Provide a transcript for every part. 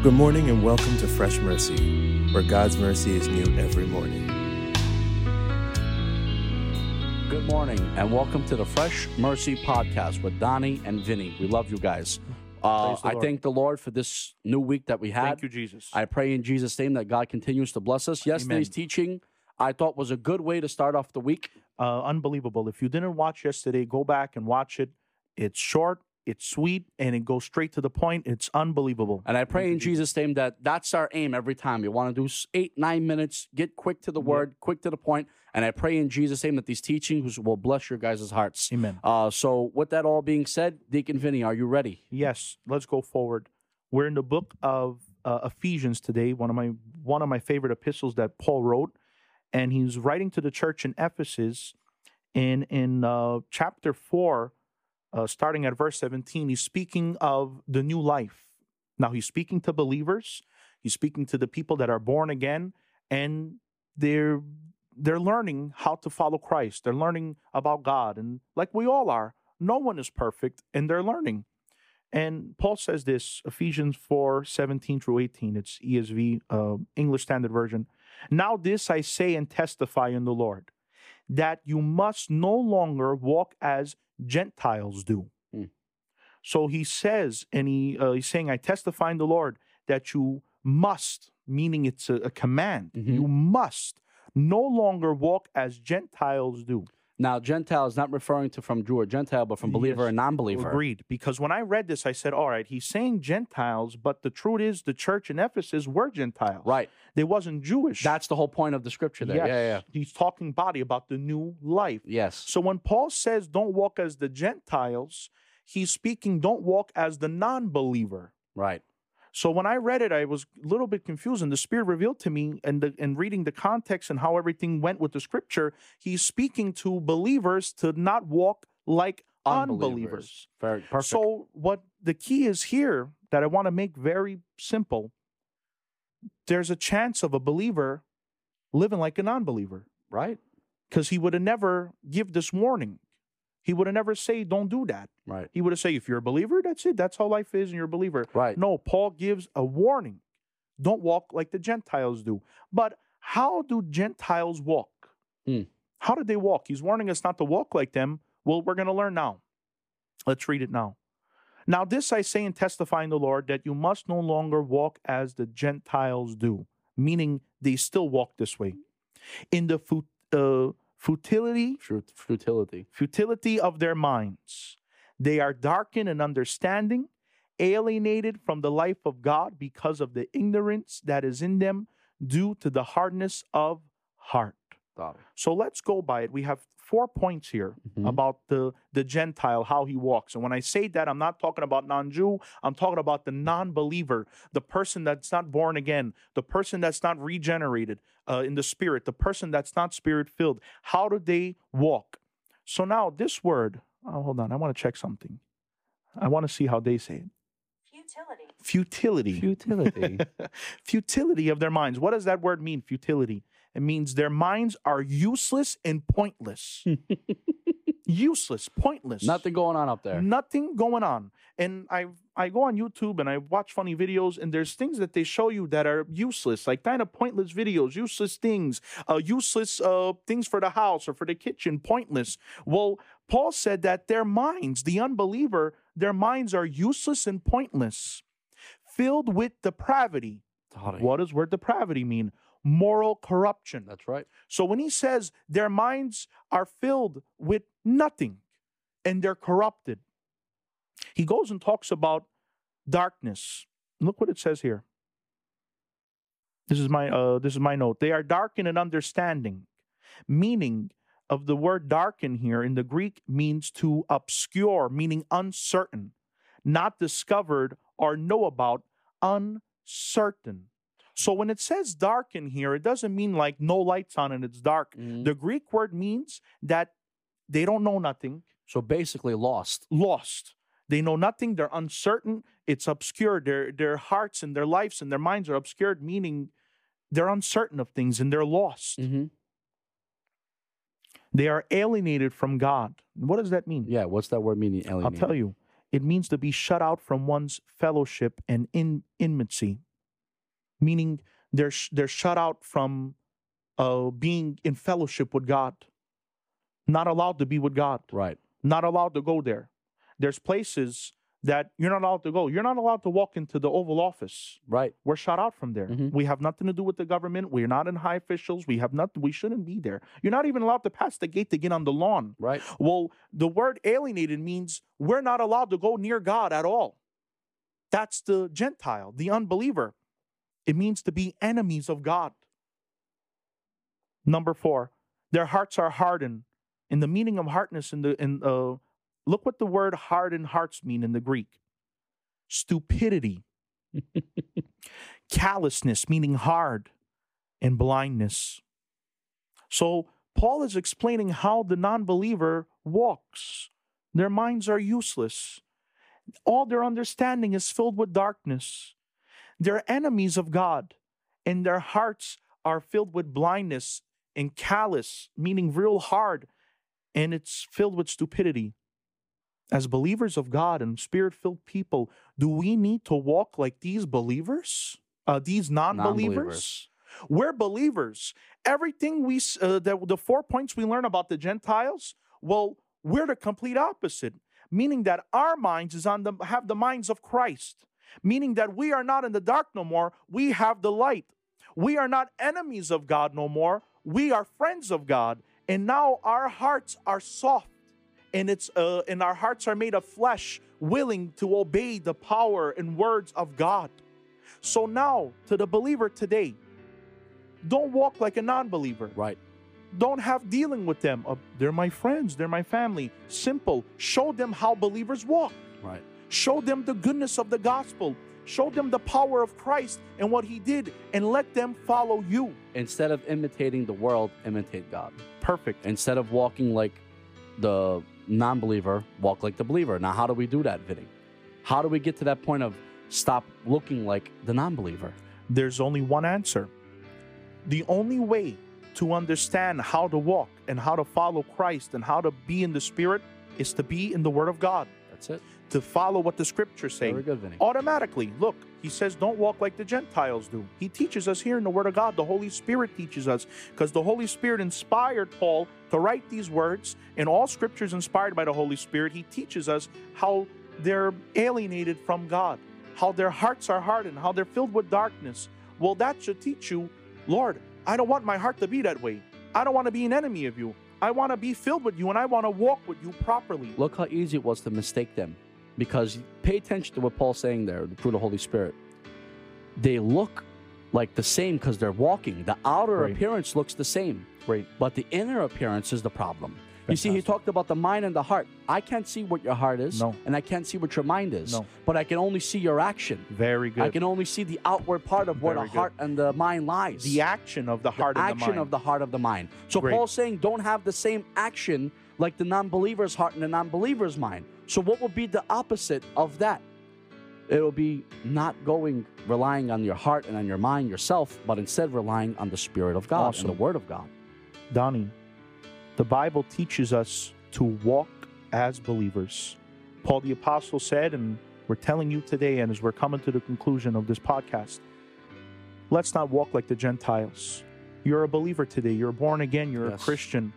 Good morning and welcome to Fresh Mercy, where God's mercy is new every morning. Good morning and welcome to the Fresh Mercy podcast with Donnie and Vinny. We love you guys. Uh, I thank the Lord for this new week that we had. Thank you, Jesus. I pray in Jesus' name that God continues to bless us. Yesterday's Amen. teaching I thought was a good way to start off the week. uh, unbelievable. If you didn't watch yesterday, go back and watch it. It's short, it's sweet, and it goes straight to the point. It's unbelievable. And I pray in Jesus' name that that's our aim every time. You want to do eight, nine minutes, get quick to the word, quick to the point. And I pray in Jesus' name that these teachings will bless your guys' hearts. Amen. Uh, so, with that all being said, Deacon Vinny, are you ready? Yes, let's go forward. We're in the book of uh, Ephesians today, one of my one of my favorite epistles that Paul wrote, and he's writing to the church in Ephesus. In in uh, chapter four, uh, starting at verse seventeen, he's speaking of the new life. Now he's speaking to believers. He's speaking to the people that are born again, and they're they're learning how to follow Christ. They're learning about God, and like we all are, no one is perfect, and they're learning. And Paul says this, Ephesians 4 17 through 18. It's ESV, uh, English Standard Version. Now, this I say and testify in the Lord, that you must no longer walk as Gentiles do. Hmm. So he says, and he, uh, he's saying, I testify in the Lord that you must, meaning it's a, a command, Mhm. you must no longer walk as Gentiles do. Now, Gentile is not referring to from Jew or Gentile, but from believer Yes. and non believer. Agreed. Because when I read this, I said, all right, he's saying Gentiles, but the truth is the church in Ephesus were Gentiles. Right. They wasn't Jewish. That's the whole point of the scripture there. Yes. Yeah, yeah. He's talking body about the new life. Yes. So when Paul says don't walk as the Gentiles, he's speaking don't walk as the non-believer. Right. So when I read it, I was a little bit confused, and the Spirit revealed to me, and the, and reading the context and how everything went with the Scripture, he's speaking to believers to not walk like unbelievers. Very perfect. So, what the key is here that I want to make very simple there's a chance of a believer living like a non believer right. because he would have never give this warning. He would have never say, don't do that. Right. He would have say, if you're a believer, that's it. That's how life is and you're a believer. Right. No, Paul gives a warning. Don't walk like the Gentiles do. But how do Gentiles walk? Hmm. How did they walk? He's warning us not to walk like them. Well, we're going to learn now. Let's read it now. Now, this I say and testify in the Lord that you must no longer walk as the Gentiles do, meaning they still walk this way. In the fu- uh, futility Futility. futility of their minds. They are darkened in understanding, alienated from the life of God because of the ignorance that is in them due to the hardness of heart. Got it. So let's go by it. We have four points here Mhm. about the, the Gentile, how he walks. And when I say that, I'm not talking about non Jew, I'm talking about the non believer, the person that's not born again, the person that's not regenerated uh, in the spirit, the person that's not spirit filled. How do they walk? So now, this word, oh, hold on, I want to check something. I want to see how they say it. Futility. Futility. Futility. futility of their minds. What does that word mean, futility? It means their minds are useless and pointless. useless, pointless. Nothing going on up there. Nothing going on. And I I go on YouTube and I watch funny videos, and there's things that they show you that are useless, like kind of pointless videos, useless things, uh, useless uh, things for the house or for the kitchen, pointless. Well, Paul said that their minds, the unbeliever, their minds are useless and pointless, filled with depravity. What does word depravity mean? Moral corruption. That's right. So when he says their minds are filled with nothing and they're corrupted, he goes and talks about darkness. Look what it says here. This is my uh, this is my note. They are darkened in understanding, meaning of the word darken here in the Greek means to obscure, meaning uncertain, not discovered or know about, uncertain. So when it says dark in here, it doesn't mean like no lights on and it's dark. Mhm. The Greek word means that they don't know nothing, So basically, lost. lost. They know nothing, they're uncertain, it's obscured. Their their hearts and their lives and their minds are obscured, meaning they're uncertain of things and they're lost. Mm-hmm. They are alienated from God. What does that mean? Yeah. What's that word meaning? Alienated? I'll tell you. It means to be shut out from one's fellowship and in intimacy. Meaning they're sh- they're shut out from uh, being in fellowship with God, not allowed to be with God, Right. not allowed to go there. There's places that you're not allowed to go. You're not allowed to walk into the Oval Office. Right. We're shut out from there. Mhm. We have nothing to do with the government. We're not in high officials. We have nothing. We shouldn't be there. You're not even allowed to pass the gate to get on the lawn. Right. Well, the word alienated means we're not allowed to go near God at all. That's the Gentile, the unbeliever. It means to be enemies of God. Number four, their hearts are hardened. In the meaning of hardness, in the in uh, look what the word hardened hearts mean in the Greek. Stupidity, callousness, meaning hard, and blindness. So Paul is explaining how the non believer walks. Their minds are useless. All their understanding is filled with darkness. They're enemies of God, and their hearts are filled with blindness and callous, meaning real hard, and it's filled with stupidity. As believers of God and spirit filled people, do we need to walk like these believers? Uh, these non believers? We're believers. Everything we uh, the, the four points we learn about the Gentiles, well, we're the complete opposite, meaning that our minds is on the have the minds of Christ, meaning that we are not in the dark no more. We have the light. We are not enemies of God no more. We are friends of God, and now our hearts are soft, and it's uh, and our hearts are made of flesh, willing to obey the power and words of God. So now, to the believer today, don't walk like a non-believer. Right. Don't have dealing with them. Uh, they're my friends, they're my family. Simple. Show them how believers walk. Right. Show them the goodness of the gospel. Show them the power of Christ and what he did and let them follow you. Instead of imitating the world, imitate God. Perfect. Instead of walking like the non-believer, walk like the believer. Now, how do we do that, Vinny? How do we get to that point of stop looking like the non-believer? There's only one answer. The only way to understand how to walk and how to follow Christ and how to be in the spirit is to be in the word of God, That's it. To follow what the scriptures say. Very good, Vinny. automatically. Look, he says, don't walk like the Gentiles do. He teaches us here in the Word of God. The Holy Spirit teaches us because the Holy Spirit inspired Paul to write these words, and all scriptures inspired by the Holy Spirit. He teaches us how they're alienated from God, how their hearts are hardened, how they're filled with darkness. Well, that should teach you, Lord, I don't want my heart to be that way. I don't want to be an enemy of you. I want to be filled with you and I want to walk with you properly. Look how easy it was to mistake them. Because pay attention to what Paul's saying there through the Holy Spirit. They look like the same because they're walking. The outer Right. appearance looks the same, Great. but the inner appearance is the problem. You see, he talked about the mind and the heart. I can't see what your heart is, No. and I can't see what your mind is, No. but I can only see your action. Very good. I can only see the outward part of where Very the good. heart and the mind lies. the action of the the heart and the action of the heart of the mind. So Great. Paul's saying don't have the same action like the non-believer's heart and the non-believer's mind. So what will be the opposite of that? It'll be not going relying on your heart and on your mind yourself, but instead relying on the spirit of God Awesome. and the word of God. Donnie, the Bible teaches us to walk as believers. Paul the Apostle said, and we're telling you today, and as we're coming to the conclusion of this podcast, let's not walk like the Gentiles. You're a believer today. You're born again. You're Yes. a Christian.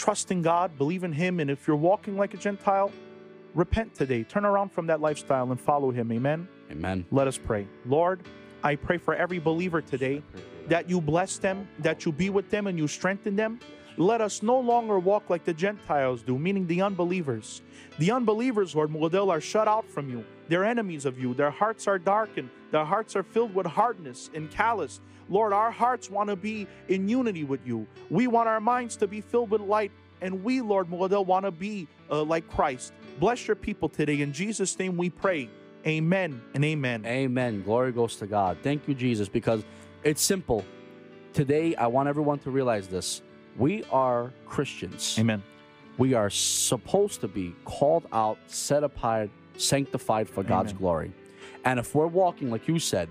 Trust in God, believe in Him, and if you're walking like a Gentile, repent today. Turn around from that lifestyle and follow Him. Amen. Amen. Let us pray. Lord, I pray for every believer today that you bless them, that you be with them, and you strengthen them. Let us no longer walk like the Gentiles do, meaning the unbelievers. The unbelievers, Lord Muadil, are shut out from you. They're enemies of you. Their hearts are darkened. Their hearts are filled with hardness and callous. Lord, our hearts want to be in unity with you. We want our minds to be filled with light. And we, Lord Muadil, want to be uh, like Christ. Bless your people today. In Jesus' name we pray. Amen and amen. Amen. Glory goes to God. Thank you, Jesus, because it's simple. Today, I want everyone to realize this. We are Christians. Amen. We are supposed to be called out, set apart, sanctified for God's glory. And if we're walking, like you said,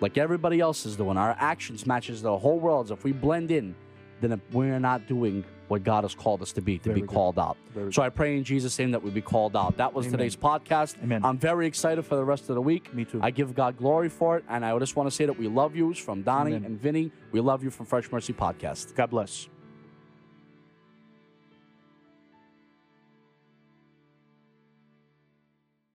like everybody else is doing, our actions matches the whole world. If we blend in, then we're not doing what God has called us to be, to Very be good. called out. Very So I pray in Jesus' name that we be called out. That was Amen. today's podcast. Amen. I'm very excited for the rest of the week. Me too. I give God glory for it. And I just want to say that we love you from Donnie Amen. and Vinny. We love you from Fresh Mercy Podcast. God bless.